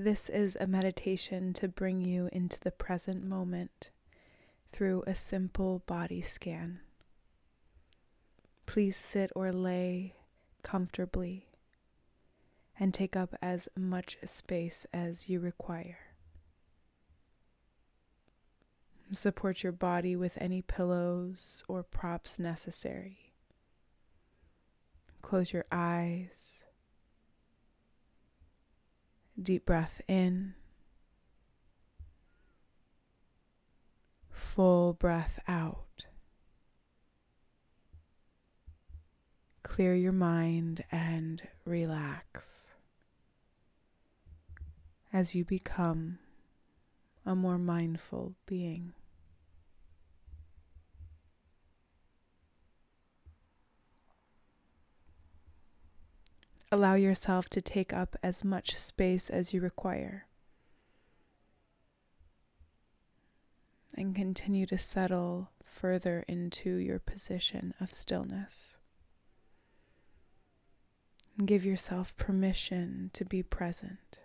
This is a meditation to bring you into the present moment through a simple body scan. Please sit or lay comfortably and take up as much space as you require. Support your body with any pillows or props necessary. Close your eyes. Deep breath in. Full breath out. Clear your mind and relax as you become a more mindful being. Allow yourself to take up as much space as you require. And continue to settle further into your position of stillness. And give yourself permission to be present.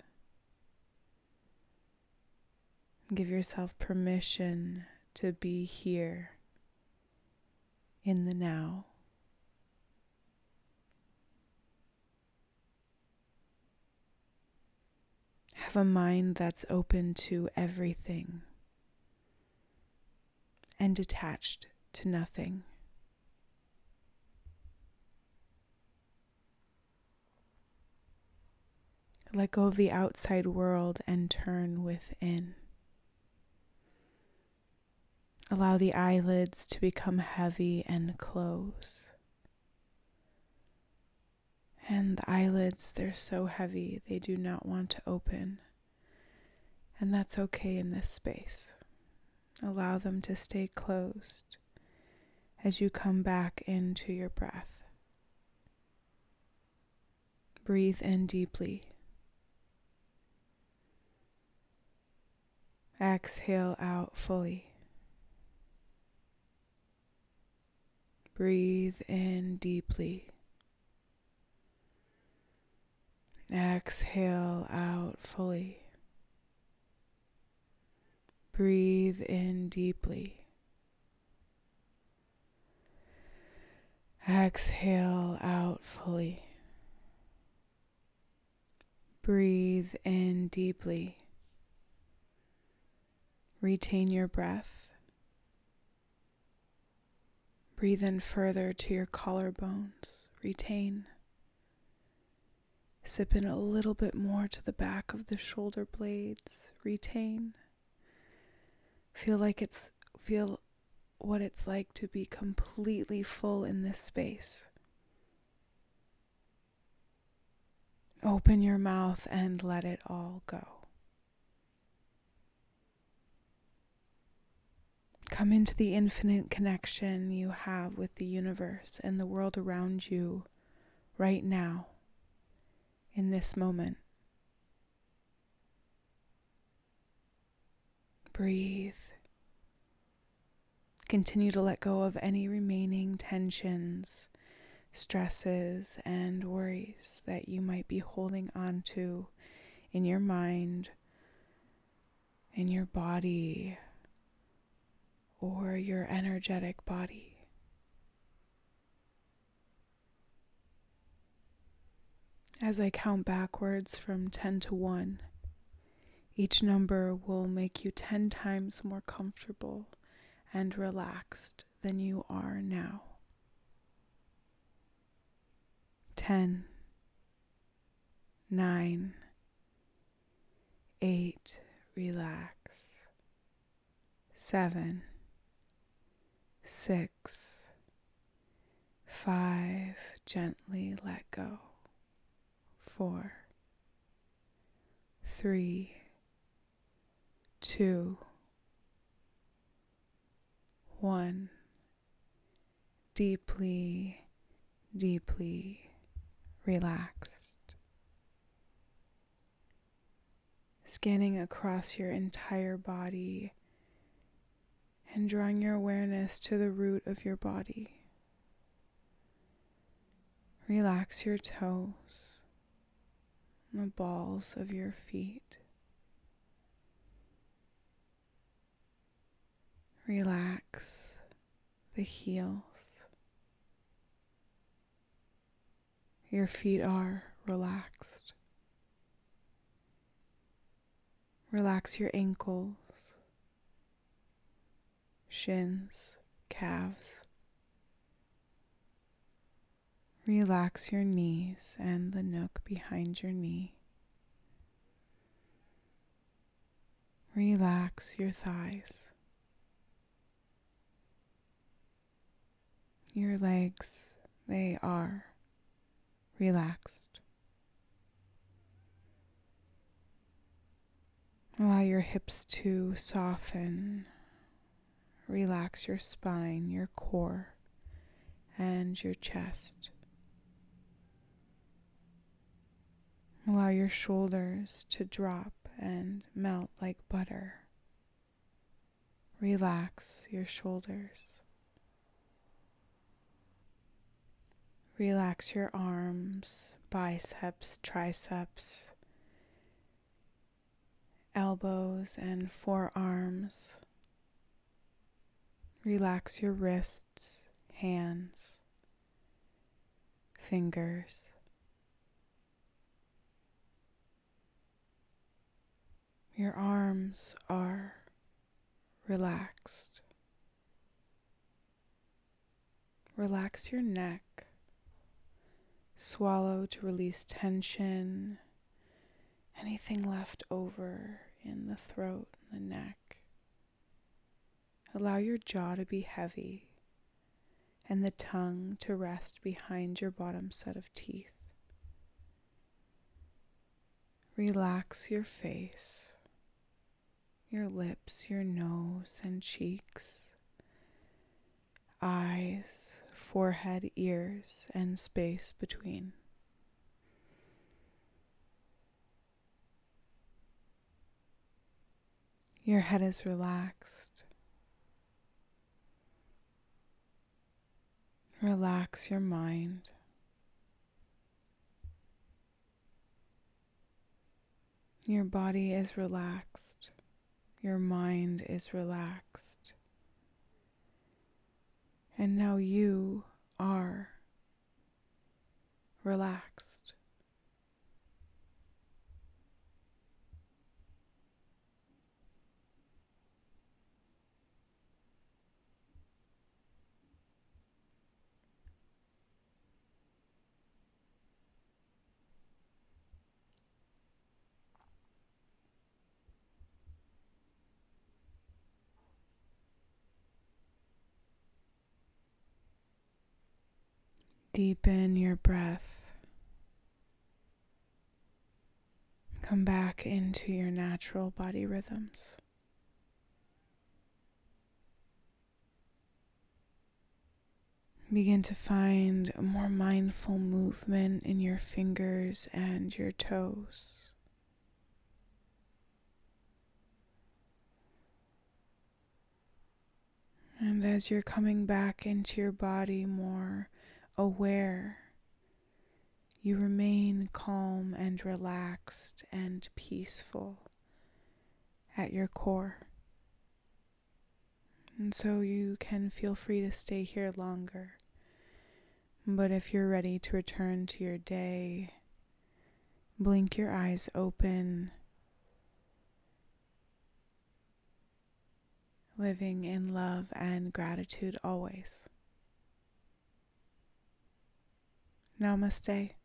Give yourself permission to be here in the now. Have a mind that's open to everything and attached to nothing. Let go of the outside world and turn within. Allow the eyelids to become heavy and close. And the eyelids, they're so heavy, they do not want to open. And that's okay in this space. Allow them to stay closed as you come back into your breath. Breathe in deeply. Exhale out fully. Breathe in deeply. Exhale out fully. Breathe in deeply. Exhale out fully. Breathe in deeply. Retain your breath. Breathe in further to your collarbones. Retain. Sip in a little bit more to the back of the shoulder blades. Retain. Feel like it's, feel what it's like to be completely full in this space. Open your mouth and let it all go. Come into the infinite connection you have with the universe and the world around you right now in this moment. Breathe. Continue to let go of any remaining tensions, stresses, and worries that you might be holding on to in your mind, in your body, or your energetic body. As I count backwards from 10 to 1, each number will make you 10 times more comfortable and relaxed than you are now. 10, 9, 8, relax. 7, 6, 5, gently let go four, three, two, one. Deeply, deeply relaxed. Scanning across your entire body and drawing your awareness to the root of your body. Relax your toes the balls of your feet. Relax the heels. Your feet are relaxed. Relax your ankles, shins, calves. Relax your knees and the nook behind your knee. Relax your thighs. Your legs, they are relaxed. Allow your hips to soften. Relax your spine, your core, and your chest. Allow your shoulders to drop and melt like butter. Relax your shoulders. Relax your arms, biceps, triceps, elbows, and forearms. Relax your wrists, hands, fingers. Your arms are relaxed. Relax your neck. Swallow to release tension, anything left over in the throat and the neck. Allow your jaw to be heavy and the tongue to rest behind your bottom set of teeth. Relax your face your lips, your nose and cheeks, eyes, forehead, ears, and space between. Your head is relaxed. Relax your mind. Your body is relaxed. Your mind is relaxed. And now you are relaxed. Deepen your breath. Come back into your natural body rhythms. Begin to find more mindful movement in your fingers and your toes. And as you're coming back into your body more aware. You remain calm and relaxed and peaceful at your core. And so you can feel free to stay here longer. But if you're ready to return to your day, blink your eyes open, living in love and gratitude always. Namaste.